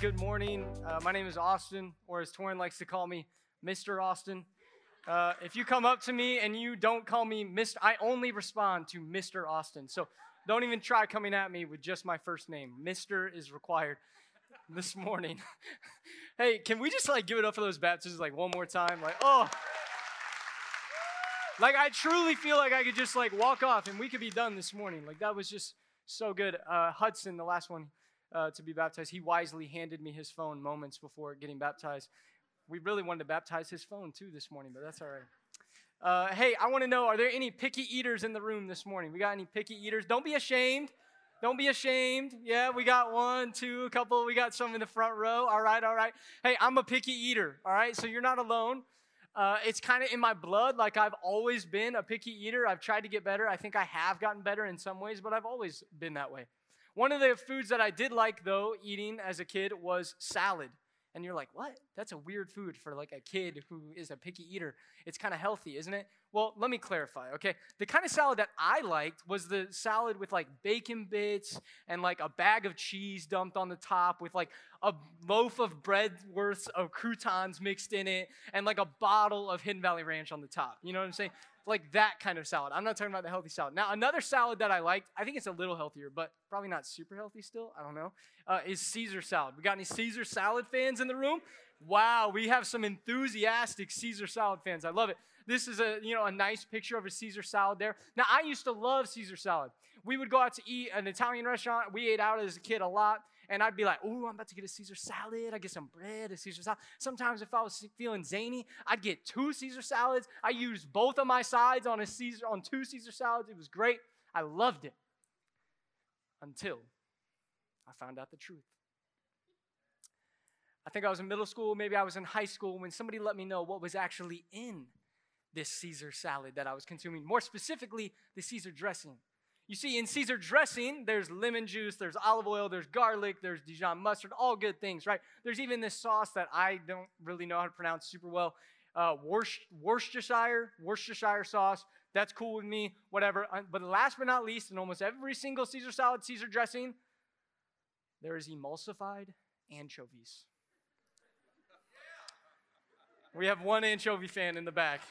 good morning. Uh, my name is Austin, or as Torin likes to call me, Mr. Austin. Uh, if you come up to me and you don't call me Mr., I only respond to Mr. Austin. So don't even try coming at me with just my first name. Mr. is required this morning. hey, can we just like give it up for those baptisms like one more time? Like, oh. Like I truly feel like I could just like walk off and we could be done this morning. Like that was just so good. Uh, Hudson, the last one uh, to be baptized, he wisely handed me his phone moments before getting baptized. We really wanted to baptize his phone too this morning, but that's all right. Uh, hey, I want to know are there any picky eaters in the room this morning? We got any picky eaters? Don't be ashamed. Don't be ashamed. Yeah, we got one, two, a couple. We got some in the front row. All right, all right. Hey, I'm a picky eater. All right, so you're not alone. Uh, it's kind of in my blood. Like I've always been a picky eater. I've tried to get better. I think I have gotten better in some ways, but I've always been that way. One of the foods that I did like, though, eating as a kid was salad. And you're like, what? That's a weird food for like a kid who is a picky eater. It's kind of healthy, isn't it? Well, let me clarify, okay? The kind of salad that I liked was the salad with like bacon bits and like a bag of cheese dumped on the top with like a loaf of bread worth of croutons mixed in it and like a bottle of Hidden Valley Ranch on the top. You know what I'm saying? Like that kind of salad. I'm not talking about the healthy salad. Now, another salad that I liked, I think it's a little healthier, but probably not super healthy still. I don't know. Uh, is Caesar salad. We got any Caesar salad fans in the room? Wow, we have some enthusiastic Caesar salad fans. I love it. This is a, you know, a nice picture of a Caesar salad there. Now, I used to love Caesar salad. We would go out to eat an Italian restaurant. We ate out as a kid a lot. And I'd be like, oh, I'm about to get a Caesar salad. I get some bread, a Caesar salad. Sometimes if I was feeling zany, I'd get two Caesar salads. I used both of my sides on a Caesar on two Caesar salads. It was great. I loved it. Until I found out the truth. I think I was in middle school, maybe I was in high school when somebody let me know what was actually in this Caesar salad that I was consuming, more specifically, the Caesar dressing. You see, in Caesar dressing, there's lemon juice, there's olive oil, there's garlic, there's Dijon mustard, all good things, right? There's even this sauce that I don't really know how to pronounce super well uh, Worcestershire, Worcestershire sauce. That's cool with me, whatever. Uh, but last but not least, in almost every single Caesar salad, Caesar dressing, there is emulsified anchovies. We have one anchovy fan in the back.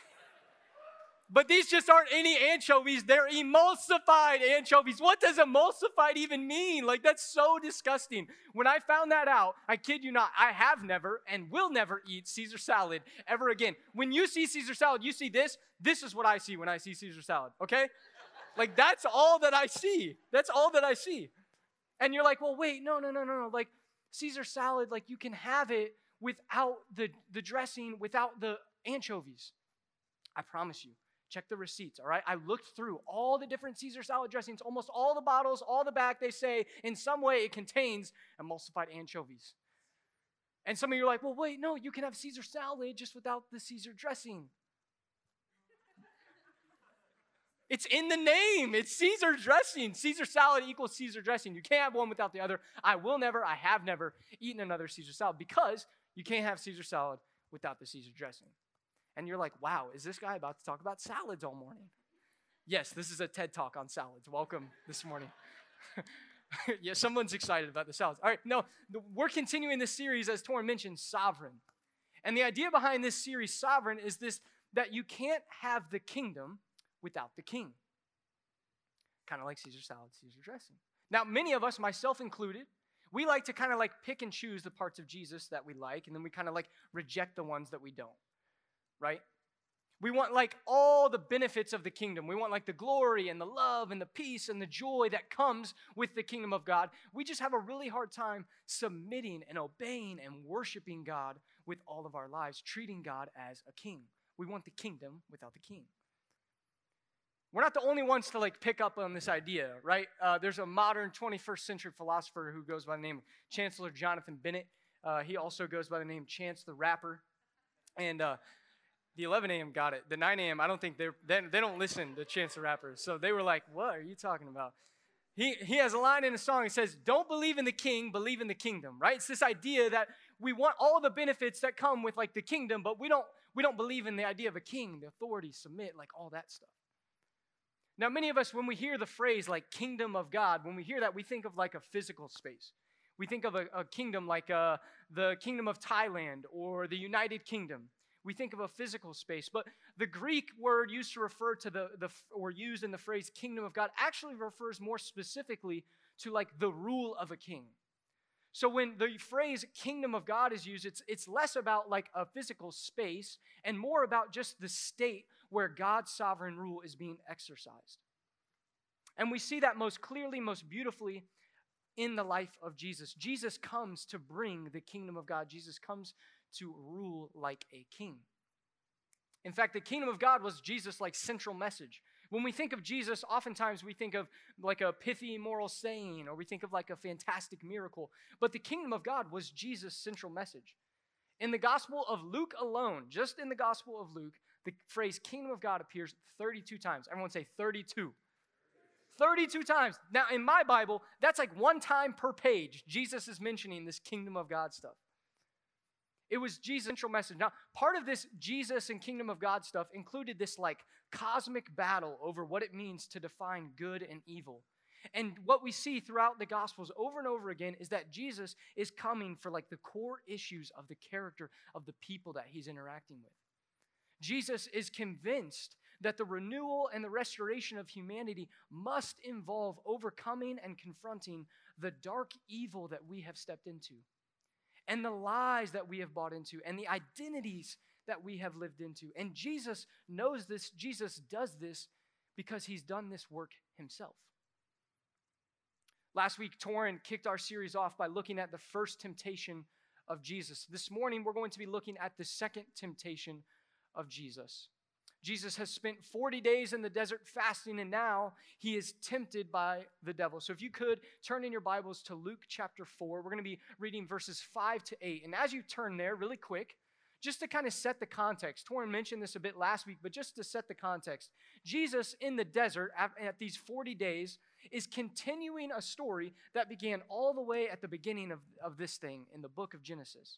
But these just aren't any anchovies, they're emulsified anchovies. What does emulsified even mean? Like, that's so disgusting. When I found that out, I kid you not, I have never and will never eat Caesar salad ever again. When you see Caesar salad, you see this. This is what I see when I see Caesar salad, okay? Like, that's all that I see. That's all that I see. And you're like, well, wait, no, no, no, no, no. Like, Caesar salad, like, you can have it without the, the dressing, without the anchovies. I promise you. Check the receipts, all right? I looked through all the different Caesar salad dressings, almost all the bottles, all the back, they say in some way it contains emulsified anchovies. And some of you are like, well, wait, no, you can have Caesar salad just without the Caesar dressing. It's in the name. It's Caesar dressing. Caesar salad equals Caesar dressing. You can't have one without the other. I will never, I have never eaten another Caesar salad because you can't have Caesar salad without the Caesar dressing and you're like, wow, is this guy about to talk about salads all morning? Yes, this is a TED talk on salads. Welcome this morning. yeah, someone's excited about the salads. All right, no, we're continuing this series, as Torin mentioned, Sovereign. And the idea behind this series, Sovereign, is this that you can't have the kingdom without the king. Kind of like Caesar salad, Caesar dressing. Now, many of us, myself included, we like to kind of like pick and choose the parts of Jesus that we like, and then we kind of like reject the ones that we don't right? We want like all the benefits of the kingdom. We want like the glory and the love and the peace and the joy that comes with the kingdom of God. We just have a really hard time submitting and obeying and worshiping God with all of our lives, treating God as a king. We want the kingdom without the king. We're not the only ones to like pick up on this idea, right? Uh, there's a modern 21st century philosopher who goes by the name of Chancelor Jonathan Bennett. Uh, he also goes by the name Chance the Rapper. And uh, the 11 a.m. got it. The 9 a.m. I don't think they're they, they don't listen to Chance the Rapper, so they were like, "What are you talking about?" He he has a line in a song. He says, "Don't believe in the king, believe in the kingdom." Right? It's this idea that we want all the benefits that come with like the kingdom, but we don't we don't believe in the idea of a king, the authority, submit, like all that stuff. Now, many of us, when we hear the phrase like kingdom of God, when we hear that, we think of like a physical space. We think of a, a kingdom like uh, the kingdom of Thailand or the United Kingdom. We think of a physical space, but the Greek word used to refer to the, the or used in the phrase kingdom of God actually refers more specifically to like the rule of a king. So when the phrase kingdom of God is used, it's, it's less about like a physical space and more about just the state where God's sovereign rule is being exercised. And we see that most clearly, most beautifully in the life of Jesus. Jesus comes to bring the kingdom of God, Jesus comes to rule like a king. In fact, the kingdom of God was Jesus' like central message. When we think of Jesus, oftentimes we think of like a pithy moral saying or we think of like a fantastic miracle. But the kingdom of God was Jesus' central message. In the Gospel of Luke alone, just in the Gospel of Luke, the phrase kingdom of God appears 32 times. Everyone say 32. 32 times. Now, in my Bible, that's like one time per page. Jesus is mentioning this kingdom of God stuff. It was Jesus' central message. Now, part of this Jesus and kingdom of God stuff included this like cosmic battle over what it means to define good and evil. And what we see throughout the Gospels over and over again is that Jesus is coming for like the core issues of the character of the people that he's interacting with. Jesus is convinced that the renewal and the restoration of humanity must involve overcoming and confronting the dark evil that we have stepped into and the lies that we have bought into and the identities that we have lived into. And Jesus knows this. Jesus does this because he's done this work himself. Last week, Torin kicked our series off by looking at the first temptation of Jesus. This morning, we're going to be looking at the second temptation of Jesus. Jesus has spent 40 days in the desert fasting, and now he is tempted by the devil. So, if you could turn in your Bibles to Luke chapter 4, we're going to be reading verses 5 to 8. And as you turn there, really quick, just to kind of set the context, Torin mentioned this a bit last week, but just to set the context, Jesus in the desert at, at these 40 days is continuing a story that began all the way at the beginning of, of this thing in the book of Genesis.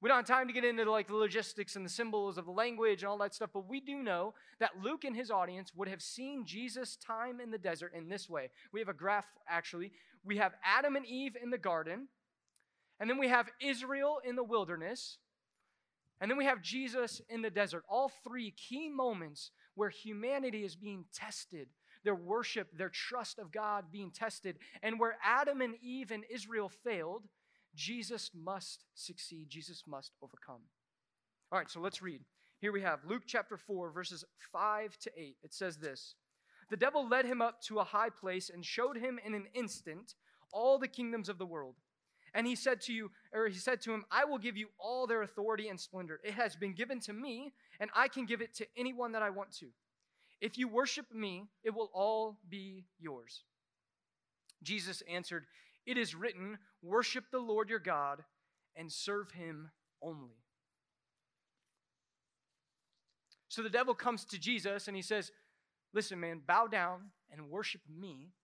We don't have time to get into like the logistics and the symbols of the language and all that stuff, but we do know that Luke and his audience would have seen Jesus' time in the desert in this way. We have a graph actually. We have Adam and Eve in the garden, and then we have Israel in the wilderness, and then we have Jesus in the desert. All three key moments where humanity is being tested, their worship, their trust of God being tested, and where Adam and Eve and Israel failed Jesus must succeed, Jesus must overcome. All right, so let's read. Here we have Luke chapter 4, verses 5 to 8. It says this The devil led him up to a high place and showed him in an instant all the kingdoms of the world. And he said to you, or he said to him, I will give you all their authority and splendor. It has been given to me, and I can give it to anyone that I want to. If you worship me, it will all be yours. Jesus answered, it is written, Worship the Lord your God and serve him only. So the devil comes to Jesus and he says, Listen, man, bow down and worship me,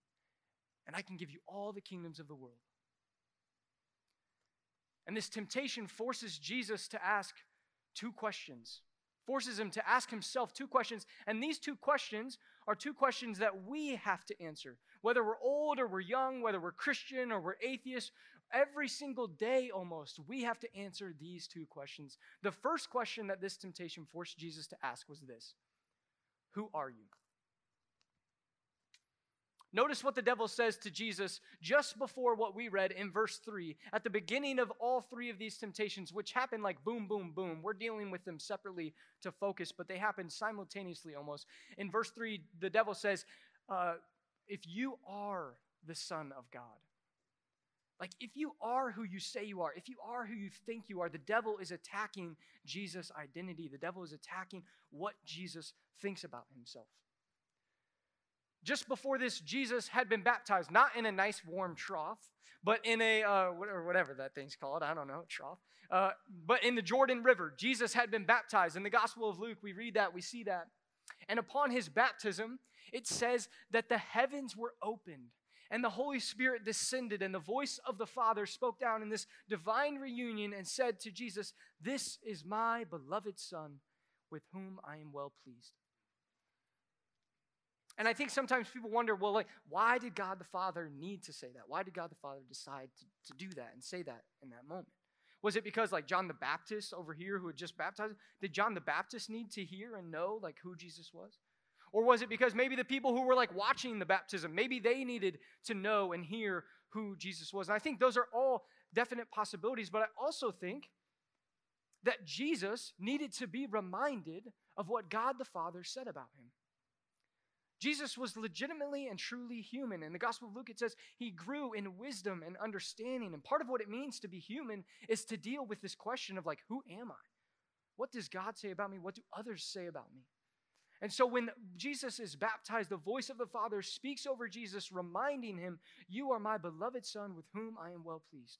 and I can give you all the kingdoms of the world. And this temptation forces Jesus to ask two questions, forces him to ask himself two questions. And these two questions are two questions that we have to answer. Whether we're old or we're young, whether we're Christian or we're atheist, every single day almost, we have to answer these two questions. The first question that this temptation forced Jesus to ask was this Who are you? Notice what the devil says to Jesus just before what we read in verse 3. At the beginning of all three of these temptations, which happen like boom, boom, boom, we're dealing with them separately to focus, but they happen simultaneously almost. In verse 3, the devil says, uh, if you are the Son of God, like if you are who you say you are, if you are who you think you are, the devil is attacking Jesus' identity. The devil is attacking what Jesus thinks about himself. Just before this, Jesus had been baptized, not in a nice warm trough, but in a, uh, whatever that thing's called, I don't know, trough, uh, but in the Jordan River. Jesus had been baptized. In the Gospel of Luke, we read that, we see that. And upon his baptism, it says that the heavens were opened and the Holy Spirit descended, and the voice of the Father spoke down in this divine reunion and said to Jesus, This is my beloved Son, with whom I am well pleased. And I think sometimes people wonder, well, like, why did God the Father need to say that? Why did God the Father decide to, to do that and say that in that moment? Was it because, like, John the Baptist over here who had just baptized, did John the Baptist need to hear and know, like, who Jesus was? Or was it because maybe the people who were, like, watching the baptism, maybe they needed to know and hear who Jesus was? And I think those are all definite possibilities, but I also think that Jesus needed to be reminded of what God the Father said about him. Jesus was legitimately and truly human. In the Gospel of Luke, it says he grew in wisdom and understanding. And part of what it means to be human is to deal with this question of, like, who am I? What does God say about me? What do others say about me? And so when Jesus is baptized, the voice of the Father speaks over Jesus, reminding him, You are my beloved Son with whom I am well pleased.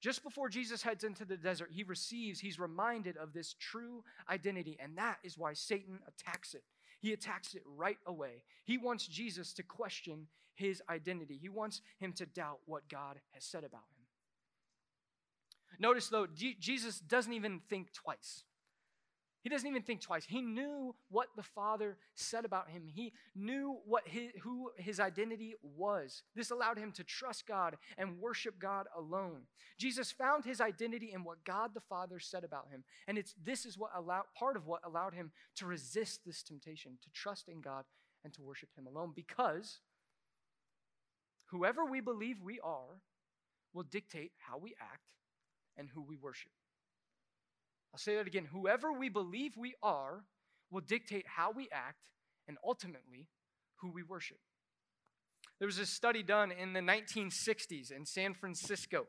Just before Jesus heads into the desert, he receives, he's reminded of this true identity, and that is why Satan attacks it. He attacks it right away. He wants Jesus to question his identity, he wants him to doubt what God has said about him. Notice, though, Jesus doesn't even think twice. He doesn't even think twice. He knew what the Father said about him. He knew what his, who his identity was. This allowed him to trust God and worship God alone. Jesus found his identity in what God the Father said about him. And it's this is what allowed part of what allowed him to resist this temptation, to trust in God and to worship him alone because whoever we believe we are will dictate how we act and who we worship. I'll say that again. Whoever we believe we are will dictate how we act and ultimately who we worship. There was a study done in the 1960s in San Francisco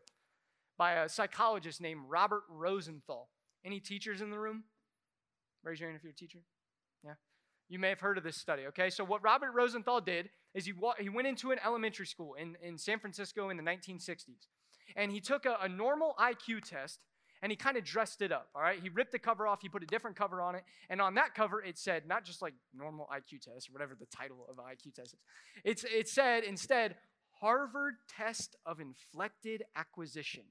by a psychologist named Robert Rosenthal. Any teachers in the room? Raise your hand if you're a teacher. Yeah. You may have heard of this study, okay? So, what Robert Rosenthal did is he, wa- he went into an elementary school in, in San Francisco in the 1960s. And he took a, a normal IQ test and he kind of dressed it up, all right? He ripped the cover off, he put a different cover on it, and on that cover it said, not just like normal IQ test or whatever the title of IQ test is, it's, it said instead, Harvard Test of Inflected Acquisition.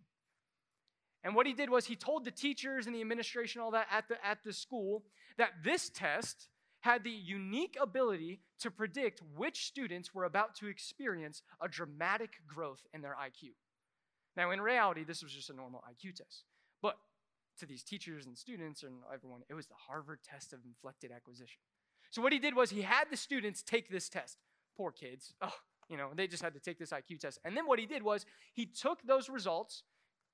And what he did was he told the teachers and the administration, all that at the, at the school, that this test had the unique ability to predict which students were about to experience a dramatic growth in their IQ. Now, in reality, this was just a normal IQ test. But to these teachers and students and everyone, it was the Harvard test of inflected acquisition. So what he did was he had the students take this test. Poor kids. Oh, you know, they just had to take this IQ test. And then what he did was he took those results,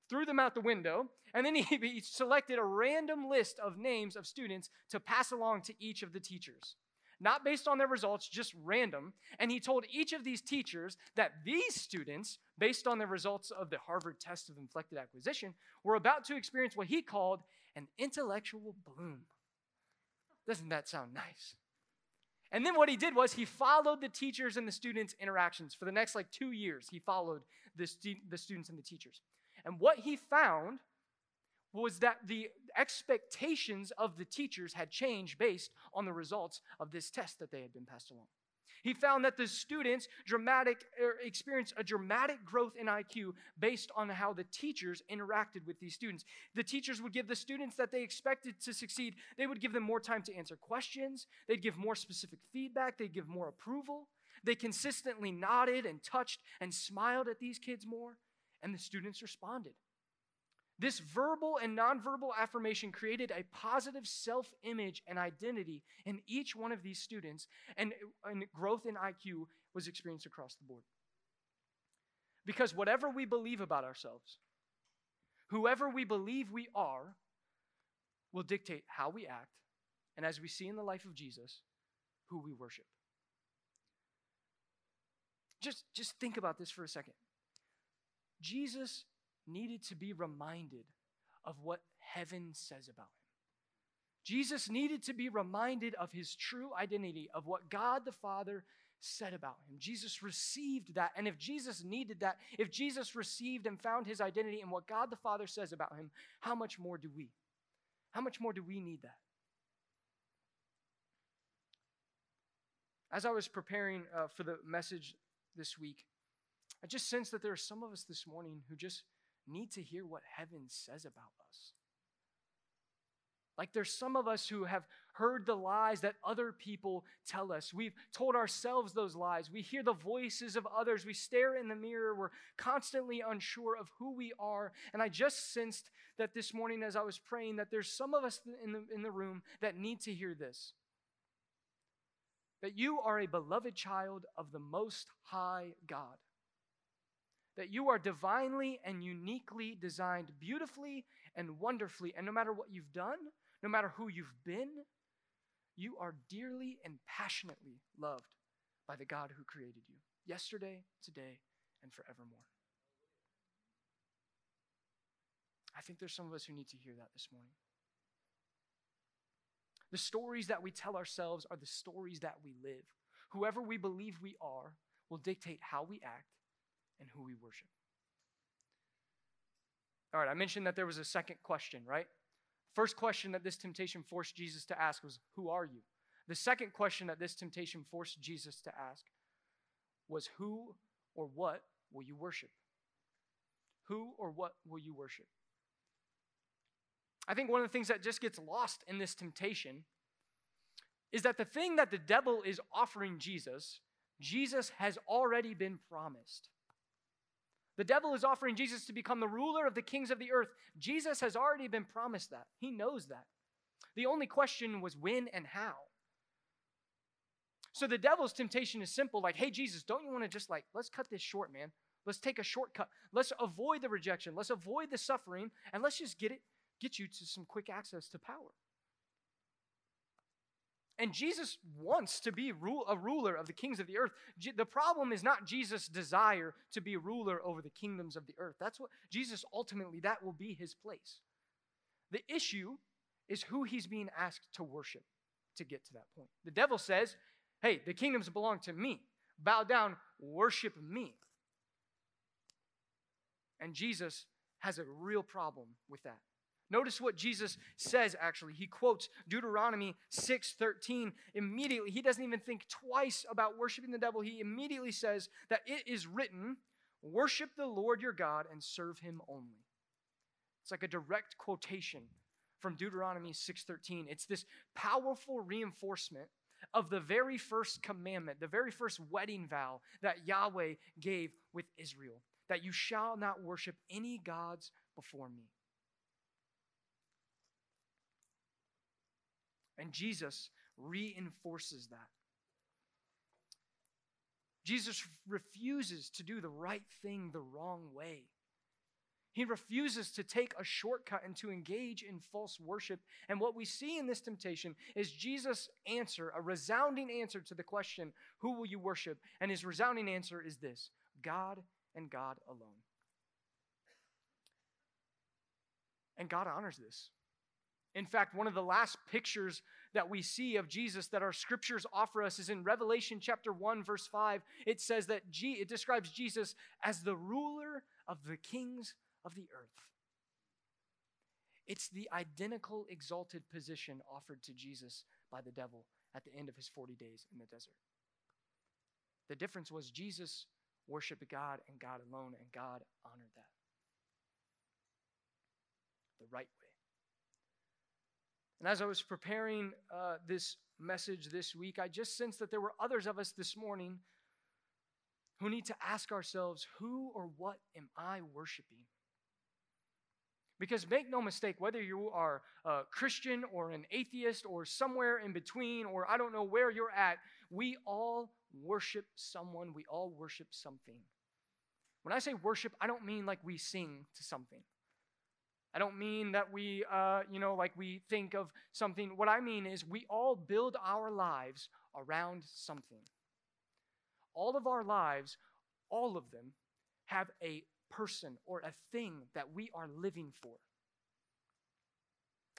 threw them out the window, and then he, he selected a random list of names of students to pass along to each of the teachers not based on their results, just random. And he told each of these teachers that these students, based on the results of the Harvard test of inflected acquisition, were about to experience what he called an intellectual bloom. Doesn't that sound nice? And then what he did was he followed the teachers and the students' interactions for the next like two years. He followed the, stu- the students and the teachers. And what he found was that the expectations of the teachers had changed based on the results of this test that they had been passed along. He found that the students dramatic er, experienced a dramatic growth in IQ based on how the teachers interacted with these students. The teachers would give the students that they expected to succeed, they would give them more time to answer questions, they'd give more specific feedback, they'd give more approval. They consistently nodded and touched and smiled at these kids more, and the students responded. This verbal and nonverbal affirmation created a positive self image and identity in each one of these students, and, and growth in IQ was experienced across the board. Because whatever we believe about ourselves, whoever we believe we are, will dictate how we act, and as we see in the life of Jesus, who we worship. Just, just think about this for a second. Jesus needed to be reminded of what heaven says about him. Jesus needed to be reminded of his true identity, of what God the Father said about him. Jesus received that. And if Jesus needed that, if Jesus received and found his identity in what God the Father says about him, how much more do we? How much more do we need that? As I was preparing uh, for the message this week, I just sensed that there are some of us this morning who just need to hear what heaven says about us. Like there's some of us who have heard the lies that other people tell us. We've told ourselves those lies. We hear the voices of others. We stare in the mirror. We're constantly unsure of who we are. And I just sensed that this morning as I was praying that there's some of us in the, in the room that need to hear this. That you are a beloved child of the Most High God that you are divinely and uniquely designed, beautifully and wonderfully. And no matter what you've done, no matter who you've been, you are dearly and passionately loved by the God who created you yesterday, today, and forevermore. I think there's some of us who need to hear that this morning. The stories that we tell ourselves are the stories that we live. Whoever we believe we are will dictate how we act and who we worship. All right, I mentioned that there was a second question, right? First question that this temptation forced Jesus to ask was, Who are you? The second question that this temptation forced Jesus to ask was, Who or what will you worship? Who or what will you worship? I think one of the things that just gets lost in this temptation is that the thing that the devil is offering Jesus, Jesus has already been promised. The devil is offering Jesus to become the ruler of the kings of the earth. Jesus has already been promised that. He knows that. The only question was when and how. So the devil's temptation is simple like, hey, Jesus, don't you want to just like, let's cut this short, man. Let's take a shortcut. Let's avoid the rejection. Let's avoid the suffering, and let's just get it, get you to some quick access to power. And Jesus wants to be a ruler of the kings of the earth. The problem is not Jesus' desire to be ruler over the kingdoms of the earth. That's what Jesus ultimately, that will be his place. The issue is who he's being asked to worship to get to that point. The devil says, hey, the kingdoms belong to me. Bow down, worship me. And Jesus has a real problem with that. Notice what Jesus says actually. He quotes Deuteronomy 6:13 immediately. He doesn't even think twice about worshiping the devil. He immediately says that it is written, "Worship the Lord your God and serve him only." It's like a direct quotation from Deuteronomy 6:13. It's this powerful reinforcement of the very first commandment, the very first wedding vow that Yahweh gave with Israel, that you shall not worship any gods before me. And Jesus reinforces that. Jesus refuses to do the right thing the wrong way. He refuses to take a shortcut and to engage in false worship. And what we see in this temptation is Jesus' answer, a resounding answer to the question, Who will you worship? And his resounding answer is this God and God alone. And God honors this. In fact, one of the last pictures that we see of Jesus that our scriptures offer us is in Revelation chapter 1 verse 5. It says that G- it describes Jesus as the ruler of the kings of the earth. It's the identical exalted position offered to Jesus by the devil at the end of his 40 days in the desert. The difference was Jesus worshiped God and God alone, and God honored that the right. And as I was preparing uh, this message this week, I just sensed that there were others of us this morning who need to ask ourselves, who or what am I worshiping? Because make no mistake, whether you are a Christian or an atheist or somewhere in between, or I don't know where you're at, we all worship someone, we all worship something. When I say worship, I don't mean like we sing to something. I don't mean that we, uh, you know, like we think of something. What I mean is we all build our lives around something. All of our lives, all of them, have a person or a thing that we are living for.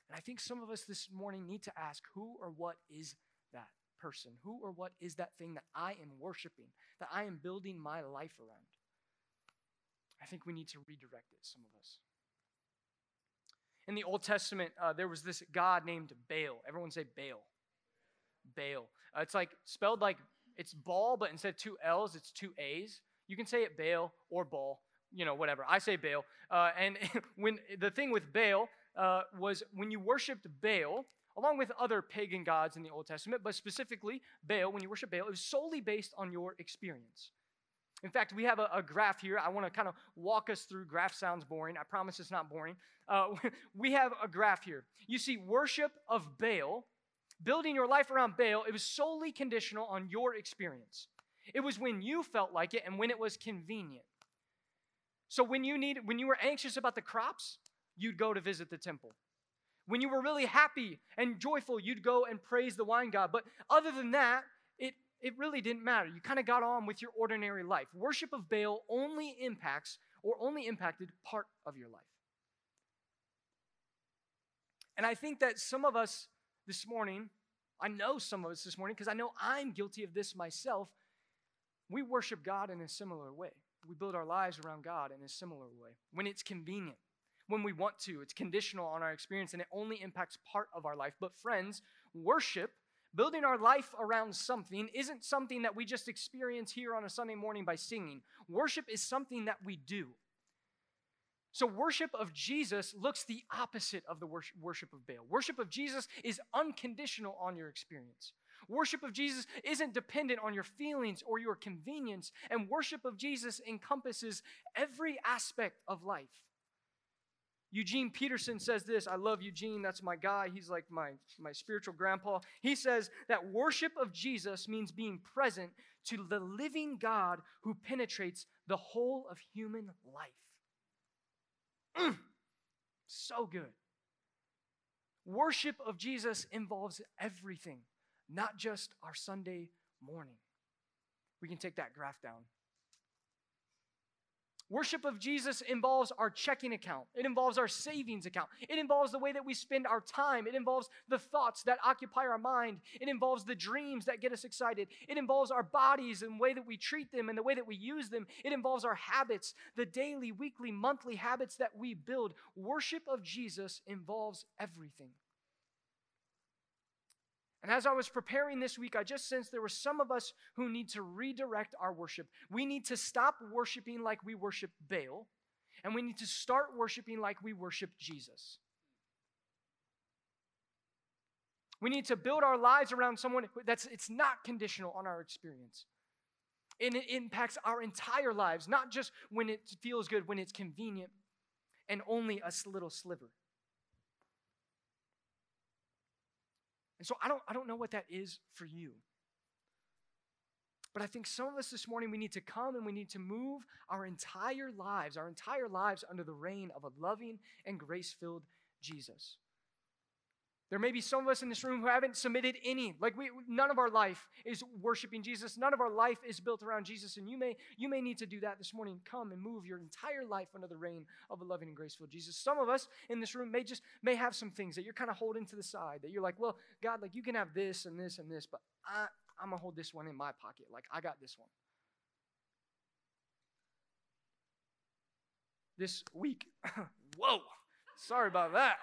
And I think some of us this morning need to ask who or what is that person? Who or what is that thing that I am worshiping, that I am building my life around? I think we need to redirect it, some of us. In the Old Testament, uh, there was this god named Baal. Everyone say Baal. Baal. Uh, it's like spelled like it's ball, but instead of two L's, it's two A's. You can say it Baal or ball, you know, whatever. I say Baal. Uh, and when the thing with Baal uh, was when you worshipped Baal, along with other pagan gods in the Old Testament, but specifically Baal, when you worship Baal, it was solely based on your experience. In fact, we have a, a graph here. I want to kind of walk us through. Graph sounds boring. I promise it's not boring. Uh, we have a graph here. You see, worship of Baal, building your life around Baal, it was solely conditional on your experience. It was when you felt like it and when it was convenient. So when you need, when you were anxious about the crops, you'd go to visit the temple. When you were really happy and joyful, you'd go and praise the wine god. But other than that, it, it really didn't matter. You kind of got on with your ordinary life. Worship of Baal only impacts or only impacted part of your life. And I think that some of us this morning, I know some of us this morning because I know I'm guilty of this myself. We worship God in a similar way. We build our lives around God in a similar way when it's convenient when we want to. It's conditional on our experience and it only impacts part of our life. But, friends, worship, building our life around something, isn't something that we just experience here on a Sunday morning by singing. Worship is something that we do. So, worship of Jesus looks the opposite of the worship of Baal. Worship of Jesus is unconditional on your experience. Worship of Jesus isn't dependent on your feelings or your convenience, and worship of Jesus encompasses every aspect of life. Eugene Peterson says this. I love Eugene. That's my guy. He's like my, my spiritual grandpa. He says that worship of Jesus means being present to the living God who penetrates the whole of human life. Mm, so good. Worship of Jesus involves everything, not just our Sunday morning. We can take that graph down. Worship of Jesus involves our checking account. It involves our savings account. It involves the way that we spend our time. It involves the thoughts that occupy our mind. It involves the dreams that get us excited. It involves our bodies and the way that we treat them and the way that we use them. It involves our habits, the daily, weekly, monthly habits that we build. Worship of Jesus involves everything. And as I was preparing this week, I just sensed there were some of us who need to redirect our worship. We need to stop worshiping like we worship Baal, and we need to start worshiping like we worship Jesus. We need to build our lives around someone that's it's not conditional on our experience. And it impacts our entire lives, not just when it feels good, when it's convenient, and only a little sliver. And so I don't, I don't know what that is for you. But I think some of us this morning, we need to come and we need to move our entire lives, our entire lives under the reign of a loving and grace filled Jesus. There may be some of us in this room who haven't submitted any. Like we none of our life is worshiping Jesus. None of our life is built around Jesus. And you may you may need to do that this morning. Come and move your entire life under the reign of a loving and graceful Jesus. Some of us in this room may just may have some things that you're kind of holding to the side that you're like, well, God, like you can have this and this and this, but I, I'm gonna hold this one in my pocket. Like I got this one. This week, whoa, sorry about that.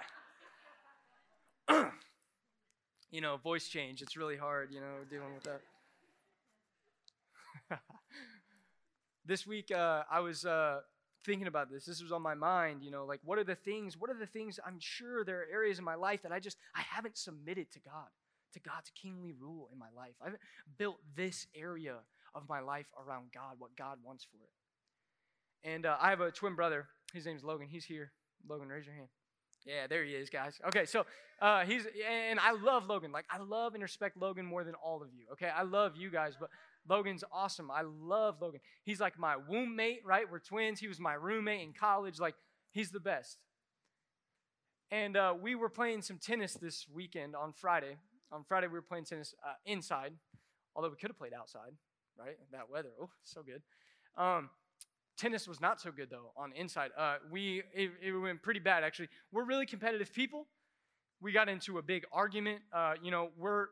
you know, voice change. It's really hard, you know, dealing with that. this week, uh, I was uh, thinking about this. This was on my mind, you know, like what are the things, what are the things I'm sure there are areas in my life that I just, I haven't submitted to God, to God's kingly rule in my life. I haven't built this area of my life around God, what God wants for it. And uh, I have a twin brother. His name's Logan. He's here. Logan, raise your hand. Yeah, there he is, guys. Okay, so uh, he's and I love Logan. Like I love and respect Logan more than all of you. Okay, I love you guys, but Logan's awesome. I love Logan. He's like my womb mate, right? We're twins. He was my roommate in college. Like he's the best. And uh, we were playing some tennis this weekend on Friday. On Friday, we were playing tennis uh, inside, although we could have played outside, right? That weather, oh, so good. Um, Tennis was not so good though on inside. Uh, we it, it, went pretty bad actually. We're really competitive people. We got into a big argument. Uh, you know, we're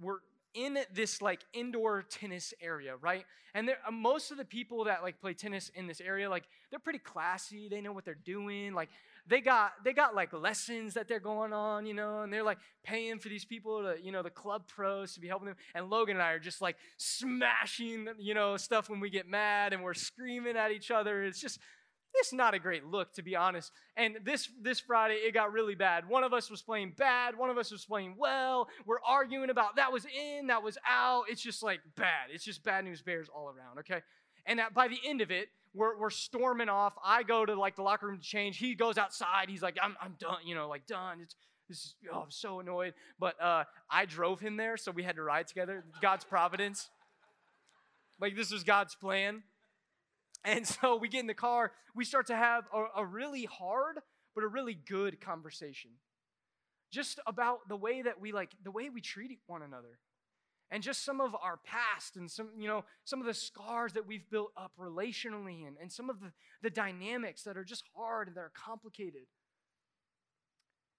we're in this like indoor tennis area, right? And there, uh, most of the people that like play tennis in this area, like they're pretty classy. They know what they're doing. Like they got they got like lessons that they're going on, you know, and they're like paying for these people to, you know, the club pros to be helping them. And Logan and I are just like smashing, you know, stuff when we get mad and we're screaming at each other. It's just it's not a great look, to be honest. And this this Friday, it got really bad. One of us was playing bad. One of us was playing well. We're arguing about that was in, that was out. It's just like bad. It's just bad news bears all around. Okay. And by the end of it, we're, we're storming off. I go to like the locker room to change. He goes outside. He's like, I'm, I'm done, you know, like done. It's, this is, oh, I'm so annoyed. But uh, I drove him there, so we had to ride together. God's providence. Like this was God's plan. And so we get in the car, we start to have a, a really hard, but a really good conversation. Just about the way that we like, the way we treat one another. And just some of our past and some, you know, some of the scars that we've built up relationally and, and some of the, the dynamics that are just hard and that are complicated.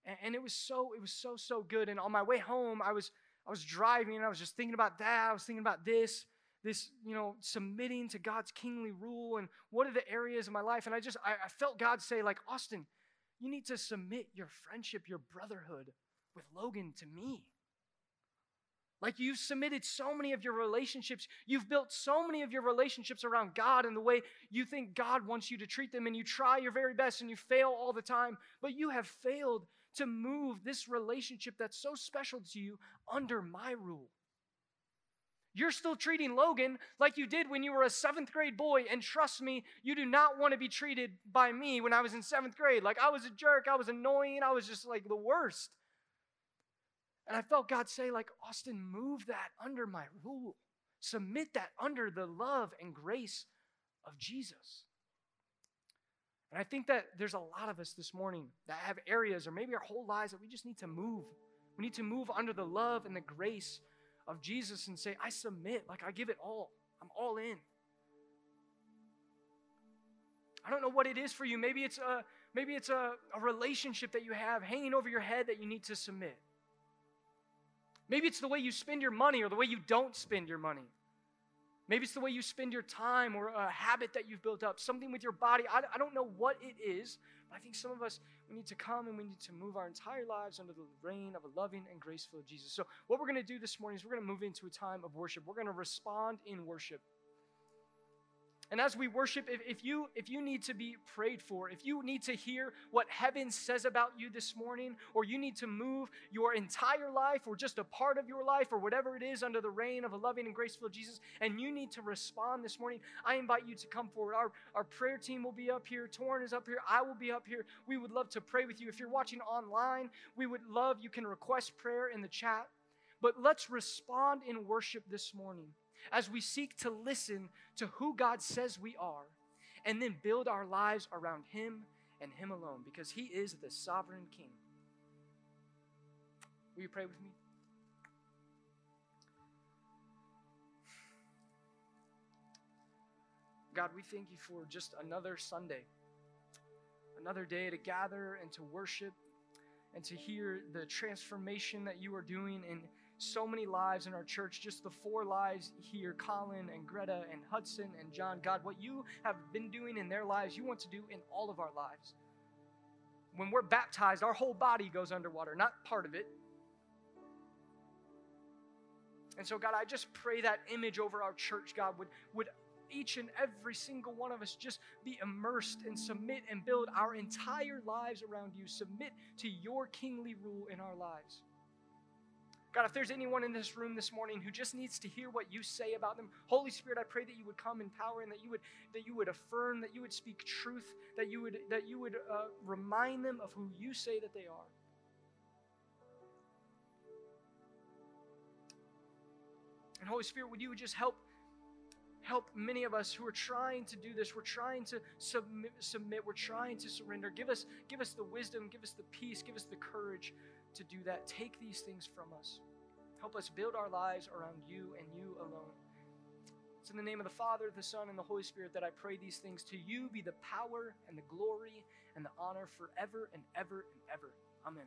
And, and it was so, it was so, so good. And on my way home, I was I was driving and I was just thinking about that. I was thinking about this this, you know, submitting to God's kingly rule and what are the areas of my life. And I just, I, I felt God say, like, Austin, you need to submit your friendship, your brotherhood with Logan to me. Like you've submitted so many of your relationships, you've built so many of your relationships around God and the way you think God wants you to treat them, and you try your very best and you fail all the time, but you have failed to move this relationship that's so special to you under my rule. You're still treating Logan like you did when you were a seventh grade boy. And trust me, you do not want to be treated by me when I was in seventh grade. Like I was a jerk, I was annoying, I was just like the worst. And I felt God say, like, Austin, move that under my rule. Submit that under the love and grace of Jesus. And I think that there's a lot of us this morning that have areas or maybe our whole lives that we just need to move. We need to move under the love and the grace of Jesus and say, I submit, like I give it all. I'm all in. I don't know what it is for you. Maybe it's a maybe it's a, a relationship that you have hanging over your head that you need to submit. Maybe it's the way you spend your money or the way you don't spend your money. Maybe it's the way you spend your time or a habit that you've built up, something with your body. I, I don't know what it is, but I think some of us, we need to come and we need to move our entire lives under the reign of a loving and graceful Jesus. So, what we're going to do this morning is we're going to move into a time of worship. We're going to respond in worship. And as we worship, if, if, you if you need to be prayed for, if you need to hear what heaven says about you this morning, or you need to move your entire life or just a part of your life or whatever it is under the reign of a loving and graceful Jesus, and you need to respond this morning, I invite you to come forward. Our, our prayer team will be up here, Torin is up here, I will be up here. We would love to pray with you. If you're watching online, we would love you can request prayer in the chat. But let's respond in worship this morning as we seek to listen to who God says we are and then build our lives around Him and Him alone because He is the sovereign King. Will you pray with me? God, we thank you for just another Sunday, another day to gather and to worship and to hear the transformation that you are doing in so many lives in our church, just the four lives here Colin and Greta and Hudson and John. God, what you have been doing in their lives, you want to do in all of our lives. When we're baptized, our whole body goes underwater, not part of it. And so, God, I just pray that image over our church, God, would, would each and every single one of us just be immersed and submit and build our entire lives around you, submit to your kingly rule in our lives. God, if there's anyone in this room this morning who just needs to hear what you say about them, Holy Spirit, I pray that you would come in power and that you would that you would affirm, that you would speak truth, that you would that you would uh, remind them of who you say that they are. And Holy Spirit, would you just help help many of us who are trying to do this? We're trying to submit, submit. We're trying to surrender. Give us give us the wisdom. Give us the peace. Give us the courage to do that. Take these things from us. Help us build our lives around you and you alone. It's in the name of the Father, the Son, and the Holy Spirit that I pray these things. To you be the power and the glory and the honor forever and ever and ever. Amen.